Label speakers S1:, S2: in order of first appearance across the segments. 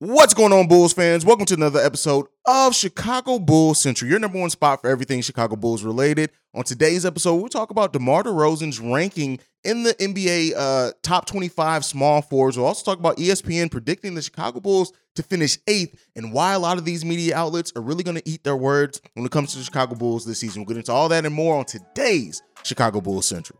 S1: What's going on, Bulls fans? Welcome to another episode of Chicago Bulls Central, your number one spot for everything Chicago Bulls related. On today's episode, we'll talk about DeMar DeRozan's ranking in the NBA uh, top 25 small forwards. We'll also talk about ESPN predicting the Chicago Bulls to finish eighth and why a lot of these media outlets are really going to eat their words when it comes to the Chicago Bulls this season. We'll get into all that and more on today's Chicago Bulls Central.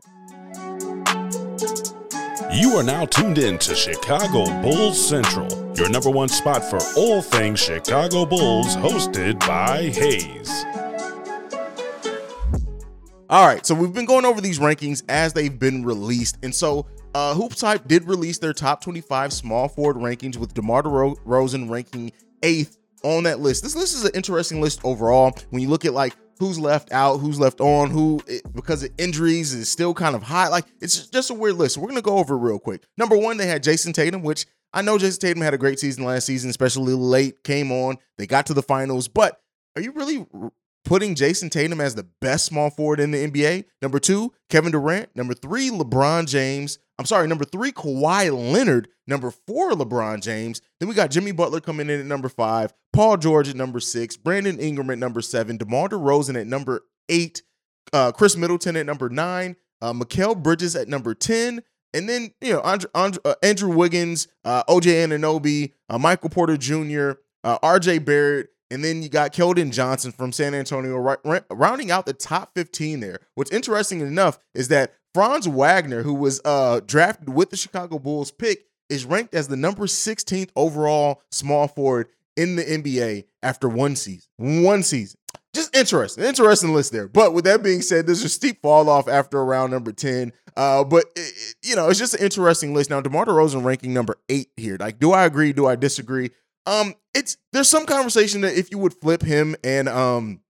S2: You are now tuned in to Chicago Bulls Central, your number one spot for all things Chicago Bulls, hosted by Hayes.
S1: All right, so we've been going over these rankings as they've been released. And so uh, Hoops did release their top 25 small forward rankings with DeMar DeRozan ranking eighth on that list. This list is an interesting list overall. When you look at like who's left out, who's left on, who because of injuries is still kind of high. Like it's just a weird list. So we're gonna go over real quick. Number one, they had Jayson Tatum, which I know Jayson Tatum had a great season last season, especially late, came on, they got to the finals. But are you really putting Jayson Tatum as the best small forward in the NBA? Number two, Kevin Durant. Number three, LeBron James. I'm sorry, number three, Kawhi Leonard. Number four, LeBron James. Then we got Jimmy Butler coming in at number five, Paul George at number six, Brandon Ingram at number seven, DeMar DeRozan at number eight, uh, Khris Middleton at number nine, uh, Mikal Bridges at number 10, and then, you know, Andrew, Andrew, uh, Andrew Wiggins, uh, OJ Anunoby, uh, Michael Porter Jr., uh, RJ Barrett, and then you got Keldon Johnson from San Antonio, right, rounding out the top 15 there. What's interesting enough is that Franz Wagner, who was uh, drafted with the Chicago Bulls pick, is ranked as the number 16th overall small forward in the NBA after one season. One season. Just interesting. Interesting list there. But with that being said, there's a steep fall off after around number 10. Uh, but, it, you know, it's just an interesting list. Now, DeMar DeRozan ranking number eight here. Like, do I agree? Do I disagree? Um, it's there's some conversation that if you would flip him and um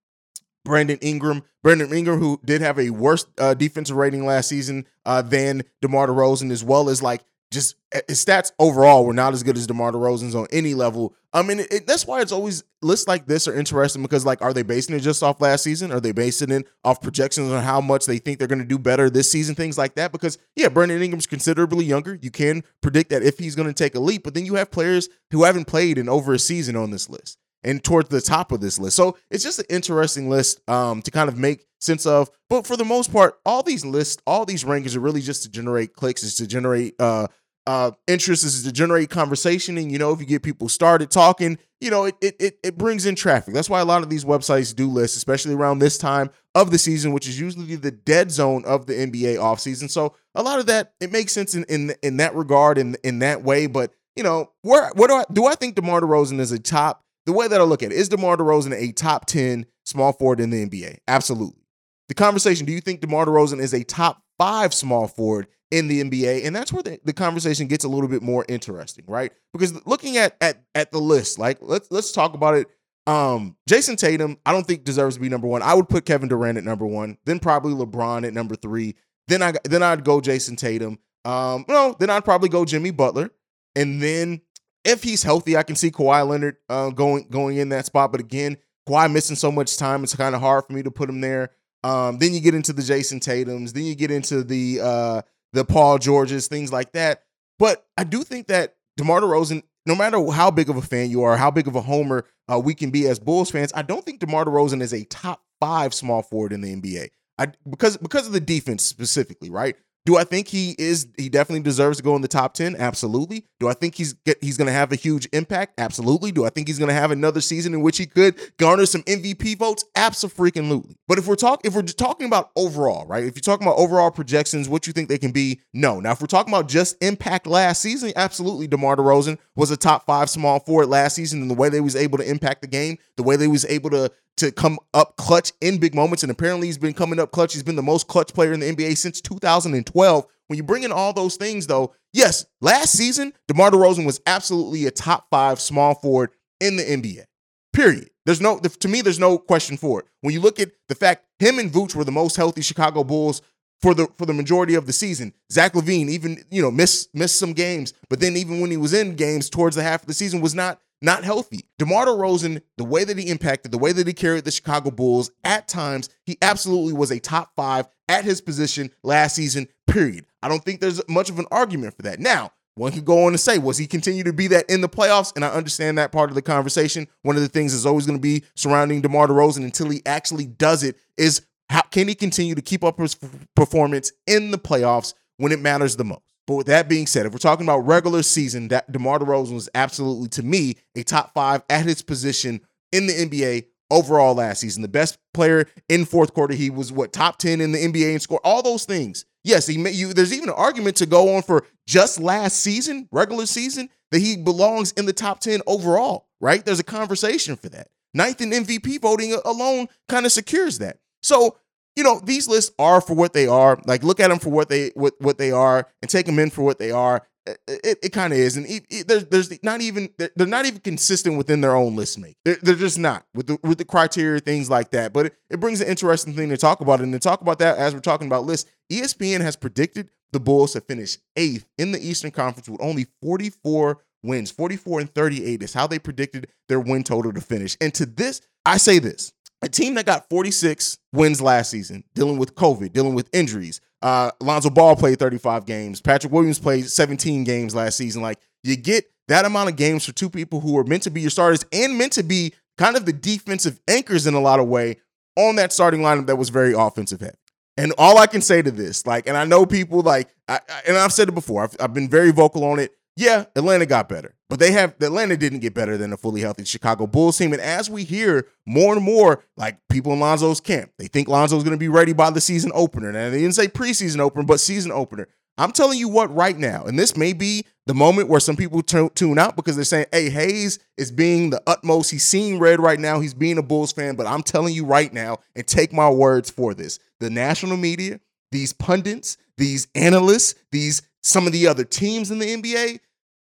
S1: Brandon Ingram, Brandon Ingram, who did have a worse uh, defensive rating last season uh, than DeMar DeRozan, as well as like just eh, his stats overall were not as good as DeMar DeRozan's on any level. I mean, it, that's why it's always lists like this are interesting because, like, are they basing it just off last season? Are they basing it off projections on how much they think they're going to do better this season? Things like that. Because yeah, Brandon Ingram's considerably younger. You can predict that if he's going to take a leap, but then you have players who haven't played in over a season on this list and towards the top of this list. So it's just an interesting list um, to kind of make sense of. But for the most part, all these lists, all these rankings are really just to generate clicks, is to generate uh, uh, interest is to generate conversation. And, you know, if you get people started talking, you know, it, it, it brings in traffic. That's why a lot of these websites do lists, especially around this time of the season, which is usually the dead zone of the NBA offseason. So a lot of that, it makes sense in, in, in that regard, in, in that way. But, you know, where, what do I, do I think DeMar DeRozan is a top, the way that I look at it, is DeMar DeRozan a top 10 small forward in the NBA? Absolutely. The conversation, do you think DeMar DeRozan is a top five small forward in the NBA. And that's where the, the conversation gets a little bit more interesting, right? Because looking at at at the list, like let's let's talk about it. Um, Jayson Tatum, I don't think deserves to be number one. I would put Kevin Durant at number one, then probably LeBron at number three. Then I then I'd go Jayson Tatum. Um, no, then I'd probably go Jimmy Butler, and then if he's healthy, I can see Kawhi Leonard uh, going going in that spot. But again, Kawhi missing so much time, it's kind of hard for me to put him there. Um, then you get into the Jayson Tatum's, then you get into the uh, the Paul Georges, things like that. But I do think that DeMar DeRozan, no matter how big of a fan you are, how big of a homer uh, we can be as Bulls fans, I don't think DeMar DeRozan is a top five small forward in the NBA. I, because because of the defense specifically, right? Do I think he is? He definitely deserves to go in the top ten. Absolutely. Do I think he's he's going to have a huge impact? Absolutely. Do I think he's going to have another season in which he could garner some MVP votes? Absolutely. But if we're talking if we're talking about overall, right? If you're talking about overall projections, what you think they can be? No. Now, if we're talking about just impact last season, absolutely. DeMar DeRozan was a top five small forward last season, and the way they was able to impact the game, the way they was able to to come up clutch in big moments. And apparently, he's been coming up clutch. He's been the most clutch player in the NBA since 2012. When you bring in all those things, though, yes, last season, DeMar DeRozan was absolutely a top five small forward in the NBA. Period. There's no, to me, there's no question for it. When you look at the fact him and Vooch were the most healthy Chicago Bulls for the for the majority of the season. Zach LaVine even you know missed missed some games, but then even when he was in games towards the half of the season was not not healthy. DeMar DeRozan, the way that he impacted, the way that he carried the Chicago Bulls, at times, he absolutely was a top five at his position last season, period. I don't think there's much of an argument for that. Now, one could go on to say, was he continue to be that in the playoffs? And I understand that part of the conversation. One of the things is always going to be surrounding DeMar DeRozan until he actually does it is how can he continue to keep up his performance in the playoffs when it matters the most? But with that being said, if we're talking about regular season, that DeMar DeRozan was absolutely, to me, a top five at his position in the NBA overall last season. The best player in fourth quarter. He was what top 10 in the NBA and score. All those things. Yes, he may, you there's even an argument to go on for just last season, regular season, that he belongs in the top 10 overall, right? There's a conversation for that. Ninth in MVP voting alone kind of secures that. So you know, these lists are for what they are. Like, look at them for what they what what they are, and take them in for what they are. It, it, it kind of is, and it, it, there's there's not even they're not even consistent within their own list make. They're, they're, just not with the with the criteria things like that. But it brings an interesting thing to talk about, and to talk about that as we're talking about lists, ESPN has predicted the Bulls to finish eighth in the Eastern Conference with only 44 wins, 44 and 38 is how they predicted their win total to finish. And to this, I say this: a team that got 46 wins last season, dealing with COVID, dealing with injuries. Uh, Lonzo Ball played 35 games. Patrick Williams played 17 games last season. Like you get that amount of games for two people who are meant to be your starters and meant to be kind of the defensive anchors in a lot of way on that starting lineup that was very offensive heavy. And all I can say to this, like, and I know people like, I, and I've said it before, I've, I've been very vocal on it. Yeah, Atlanta got better, but they have Atlanta didn't get better than a fully healthy Chicago Bulls team. And as we hear more and more, like people in Lonzo's camp, they think Lonzo's going to be ready by the season opener. Now they didn't say preseason opener, but season opener. I'm telling you what, right now, and this may be the moment where some people t- tune out because they're saying, "Hey, Hayes is being the utmost. He's seeing red right now. He's being a Bulls fan." But I'm telling you right now, and take my words for this: the national media, these pundits, these analysts, these some of the other teams in the NBA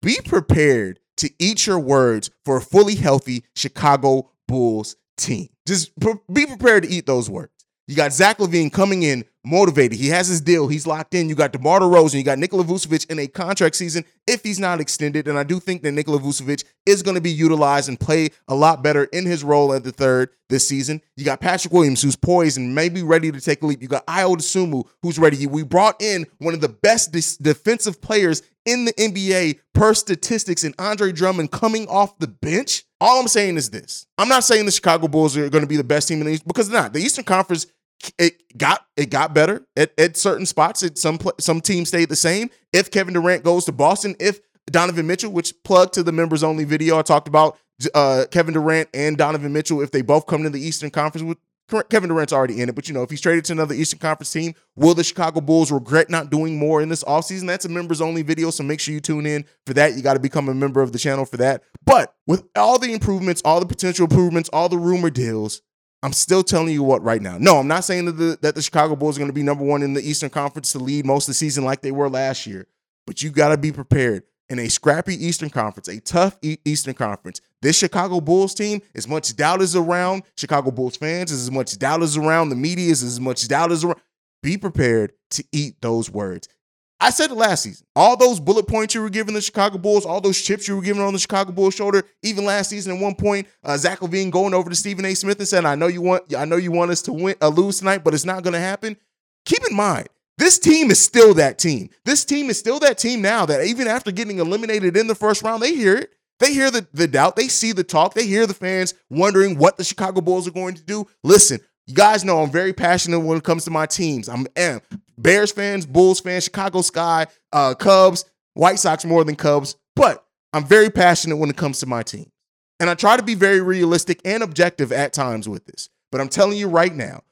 S1: be prepared to eat your words for a fully healthy Chicago Bulls team. Just be prepared to eat those words. You got Zach LaVine coming in motivated. He has his deal. He's locked in. You got DeMar DeRozan. You got Nikola Vucevic in a contract season if he's not extended. And I do think that Nikola Vucevic is going to be utilized and play a lot better in his role at the third this season. You got Patrick Williams, who's poised and maybe ready to take a leap. You got Ayo Dosunmu, who's ready. We brought in one of the best defensive players in the NBA per statistics and Andre Drummond coming off the bench. All I'm saying is this. I'm not saying the Chicago Bulls are going to be the best team in the East because they're not. The Eastern Conference it got it got better at, at certain spots. It, some some teams stayed the same. If Kevin Durant goes to Boston, if Donovan Mitchell, which plugged to the members only video, I talked about uh, Kevin Durant and Donovan Mitchell. If they both come to the Eastern Conference with Kevin Durant's already in it, but you know, if he's traded to another Eastern Conference team, will the Chicago Bulls regret not doing more in this offseason? That's a members only video, so make sure you tune in for that. You got to become a member of the channel for that. But with all the improvements, all the potential improvements, all the rumor deals, I'm still telling you what right now. No, I'm not saying that the, that the Chicago Bulls are going to be number one in the Eastern Conference to lead most of the season like they were last year, but you got to be prepared. In a scrappy Eastern Conference, a tough Eastern Conference, this Chicago Bulls team, as much doubt is around Chicago Bulls fans, as much doubt is around the media, is as much doubt is around. Be prepared to eat those words. I said it last season. All those bullet points you were giving the Chicago Bulls, all those chips you were giving on the Chicago Bulls shoulder, even last season at one point, uh, Zach LaVine going over to Stephen A. Smith and saying, "I know you want, I know you want us to win, uh, lose tonight, but it's not going to happen." Keep in mind, this team is still that team. This team is still that team now. That even after getting eliminated in the first round, they hear it. They hear the, the doubt. They see the talk. They hear the fans wondering what the Chicago Bulls are going to do. Listen, you guys know I'm very passionate when it comes to my teams. I'm am. Bears fans, Bulls fans, Chicago Sky, uh, Cubs, White Sox more than Cubs, but I'm very passionate when it comes to my team. And I try to be very realistic and objective at times with this. But I'm telling you right now,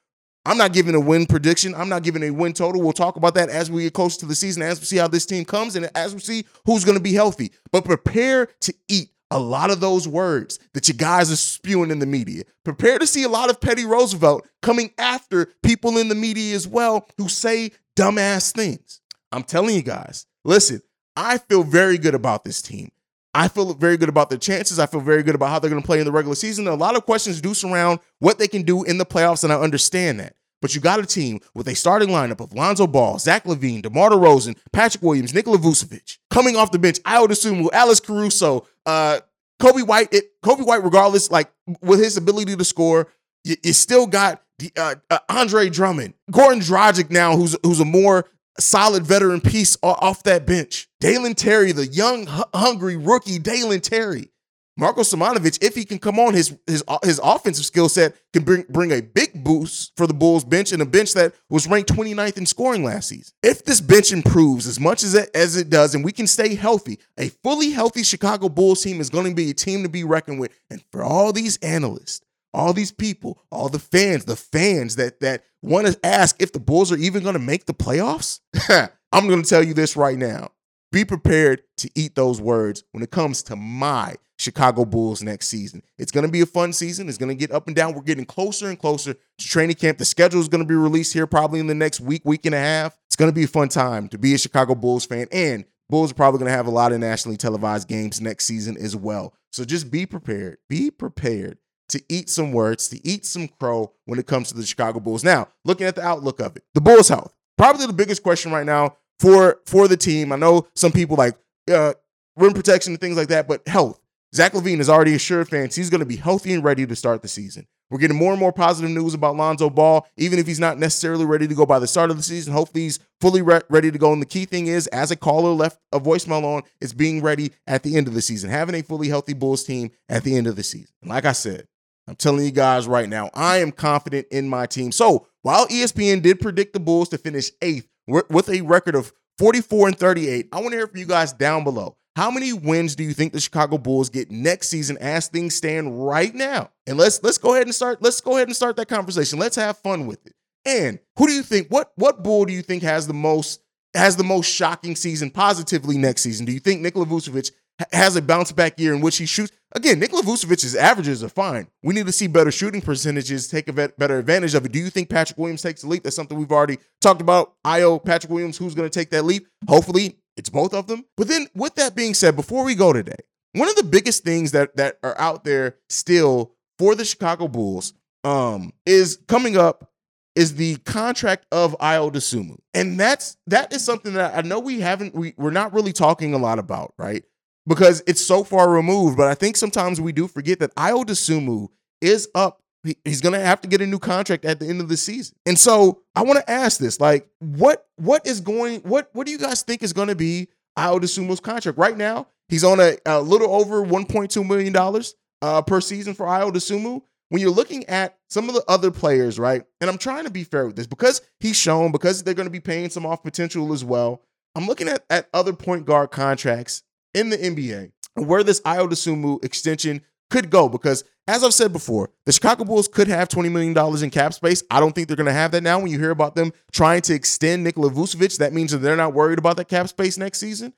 S1: I'm not giving a win prediction. I'm not giving a win total. We'll talk about that as we get close to the season, as we see how this team comes, and as we see who's going to be healthy. But prepare to eat a lot of those words that you guys are spewing in the media. Prepare to see a lot of Petty Roosevelt coming after people in the media as well who say dumbass things. I'm telling you guys, listen, I feel very good about this team. I feel very good about their chances. I feel very good about how they're going to play in the regular season. A lot of questions do surround what they can do in the playoffs, and I understand that. But you got a team with a starting lineup of Lonzo Ball, Zach LaVine, DeMar DeRozan, Patrick Williams, Nikola Vucevic. Coming off the bench, Ayo Dosunmu, Alex Caruso, uh, Coby White. It, Coby White, regardless, like with his ability to score, you, you still got the, uh, uh, Andre Drummond, Goran Dragic now, who's who's a more solid veteran piece off that bench. Dalen Terry, the young, hungry rookie Dalen Terry. Marko Simonovic, if he can come on, his his uh, his offensive skill set can bring bring a big boost for the Bulls bench and a bench that was ranked 29th in scoring last season. If this bench improves as much as it, as it does and we can stay healthy, a fully healthy Chicago Bulls team is going to be a team to be reckoned with. And for all these analysts, all these people, all the fans, the fans that that want to ask if the Bulls are even going to make the playoffs, I'm going to tell you this right now. Be prepared to eat those words when it comes to my Chicago Bulls next season. It's going to be a fun season. It's going to get up and down. We're getting closer and closer to training camp. The schedule is going to be released here probably in the next week, week and a half. It's going to be a fun time to be a Chicago Bulls fan. And Bulls are probably going to have a lot of nationally televised games next season as well. So just be prepared. Be prepared to eat some words, to eat some crow when it comes to the Chicago Bulls. Now, looking at the outlook of it, the Bulls' health, probably the biggest question right now for for the team. I know some people like uh, rim protection and things like that, but health. Zach LaVine has already assured fans he's going to be healthy and ready to start the season. We're getting more and more positive news about Lonzo Ball, even if he's not necessarily ready to go by the start of the season. Hopefully, he's fully re- ready to go. And the key thing is, as a caller left a voicemail on, it's being ready at the end of the season, having a fully healthy Bulls team at the end of the season. And like I said, I'm telling you guys right now, I am confident in my team. So while ESPN did predict the Bulls to finish eighth with a record of 44 and 38, I want to hear from you guys down below. How many wins do you think the Chicago Bulls get next season as things stand right now? And let's let's go ahead and start let's go ahead and start that conversation. Let's have fun with it. And who do you think what what Bull do you think has the most has the most shocking season positively next season? Do you think Nikola Vucevic has a bounce back year in which he shoots? Again, Nikola Vucevic's averages are fine. We need to see better shooting percentages, take a better advantage of it. Do you think Patrick Williams takes the leap? That's something we've already talked about. Ayo, Patrick Williams, who's going to take that leap? Hopefully, it's both of them. But then, with that being said, before we go today, one of the biggest things that that are out there still for the Chicago Bulls um, is coming up is the contract of Ayo Dosunmu. And that's that is something that I know we haven't we, we're not really talking a lot about, right? Because it's so far removed, but I think sometimes we do forget that Ayo Dosunmu is up he's going to have to get a new contract at the end of the season. And so I want to ask this, like what what is going what what do you guys think is going to be Ayo Dosunmu's contract right now? He's on a, a little over 1.2 million dollars uh, per season for Ayo Dosunmu. When you're looking at some of the other players, right? And I'm trying to be fair with this because he's shown because they're going to be paying some off potential as well. I'm looking at, at other point guard contracts in the NBA where this Ayo Dosunmu extension could go because, as I've said before, the Chicago Bulls could have $20 million in cap space. I don't think they're going to have that now. When you hear about them trying to extend Nikola Vucevic, that means that they're not worried about that cap space next season.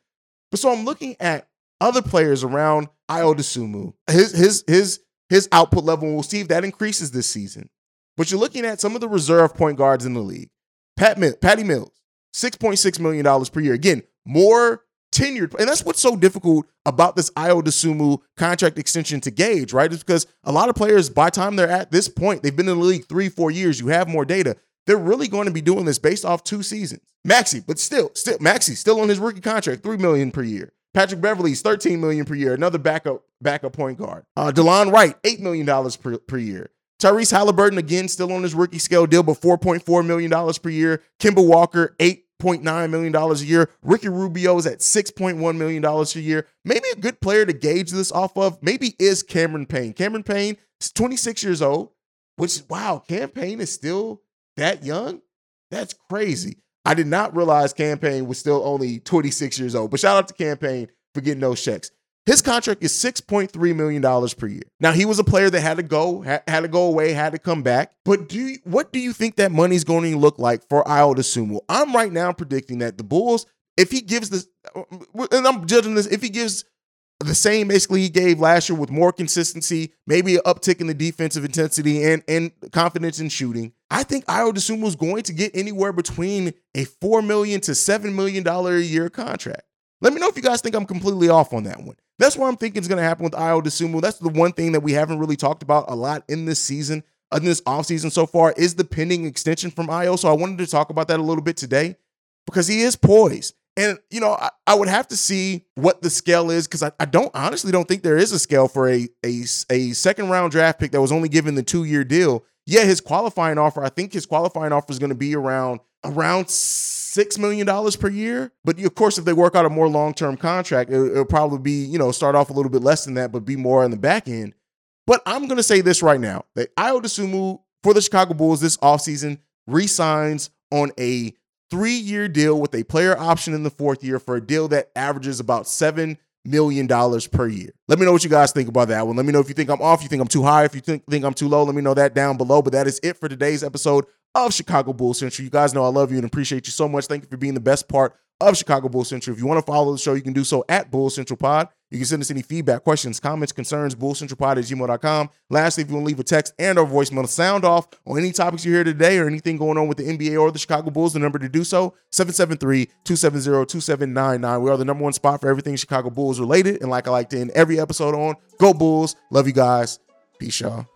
S1: But so I'm looking at other players around Ayo Dosunmu, his his his his output level. We'll see if that increases this season. But you're looking at some of the reserve point guards in the league. Pat Patty Mills, $6.6 million per year. Again, more tenured, and that's what's so difficult about this Ayo Dosunmu contract extension to gauge, right? Is because a lot of players, by time they're at this point, they've been in the league three, four years. You have more data. They're really going to be doing this based off two seasons. Maxey, but still, still Maxey, still on his rookie contract, three million per year. Patrick Beverley's 13 million per year, another backup backup point guard. Uh, Delon Wright, $8 million per, per year. Tyrese Halliburton, again, still on his rookie scale deal, but $4.4 million per year. Kemba Walker, 8 $0.9 million a year. Ricky Rubio is at $6.1 million a year. Maybe a good player to gauge this off of, maybe is Cameron Payne. Cameron Payne is 26 years old, which, wow, Cam Payne is still that young? That's crazy. I did not realize Cam Payne was still only 26 years old. But shout out to Cam Payne for getting those checks. His contract is $6.3 million per year. Now, he was a player that had to go, had, had to go away, had to come back. But do you, what do you think that money's going to look like for Ayo Dosunmu? I'm right now predicting that the Bulls, if he gives this, uh, and I'm judging this, if he gives the same basically he gave last year with more consistency, maybe an uptick in the defensive intensity and, and confidence in shooting. I think Ayo Dosunmu is going to get anywhere between a 4 million to $7 million a year contract. Let me know if you guys think I'm completely off on that one. That's what I'm thinking is going to happen with Ayo Dosunmu. That's the one thing that we haven't really talked about a lot in this season, in this offseason so far, is the pending extension from Ayo. So I wanted to talk about that a little bit today because he is poised. And, you know, I, I would have to see what the scale is because I, I don't honestly don't think there is a scale for a, a, a second round draft pick that was only given the two year deal. Yeah, his qualifying offer, I think his qualifying offer is going to be around around six million dollars per year. But of course, if they work out a more long term contract, it, will probably be you know start off a little bit less than that, but be more on the back end. But I'm gonna say this right now: that Ayo Dosunmu for the Chicago Bulls this offseason re-signs on a three-year deal with a player option in the fourth year for a deal that averages about seven million dollars per year. Let me know what you guys think about that one. Let me know if you think I'm off, you think I'm too high, if you think, think I'm too low, let me know that down below. But that is it for today's episode of Chicago Bull Central. You guys know I love you and appreciate you so much. Thank you for being the best part of Chicago Bull Central. If you want to follow the show, you can do so at Bull Central Pod. You can send us any feedback, questions, comments, concerns, bullcentralpod at gmail.com. Lastly, if you want to leave a text and or voicemail sound off on any topics you hear today or anything going on with the NBA or the Chicago Bulls, the number to do so, 773-270-2799. We are the number one spot for everything Chicago Bulls related. And like I like to end every episode on, go Bulls. Love you guys. Peace, y'all.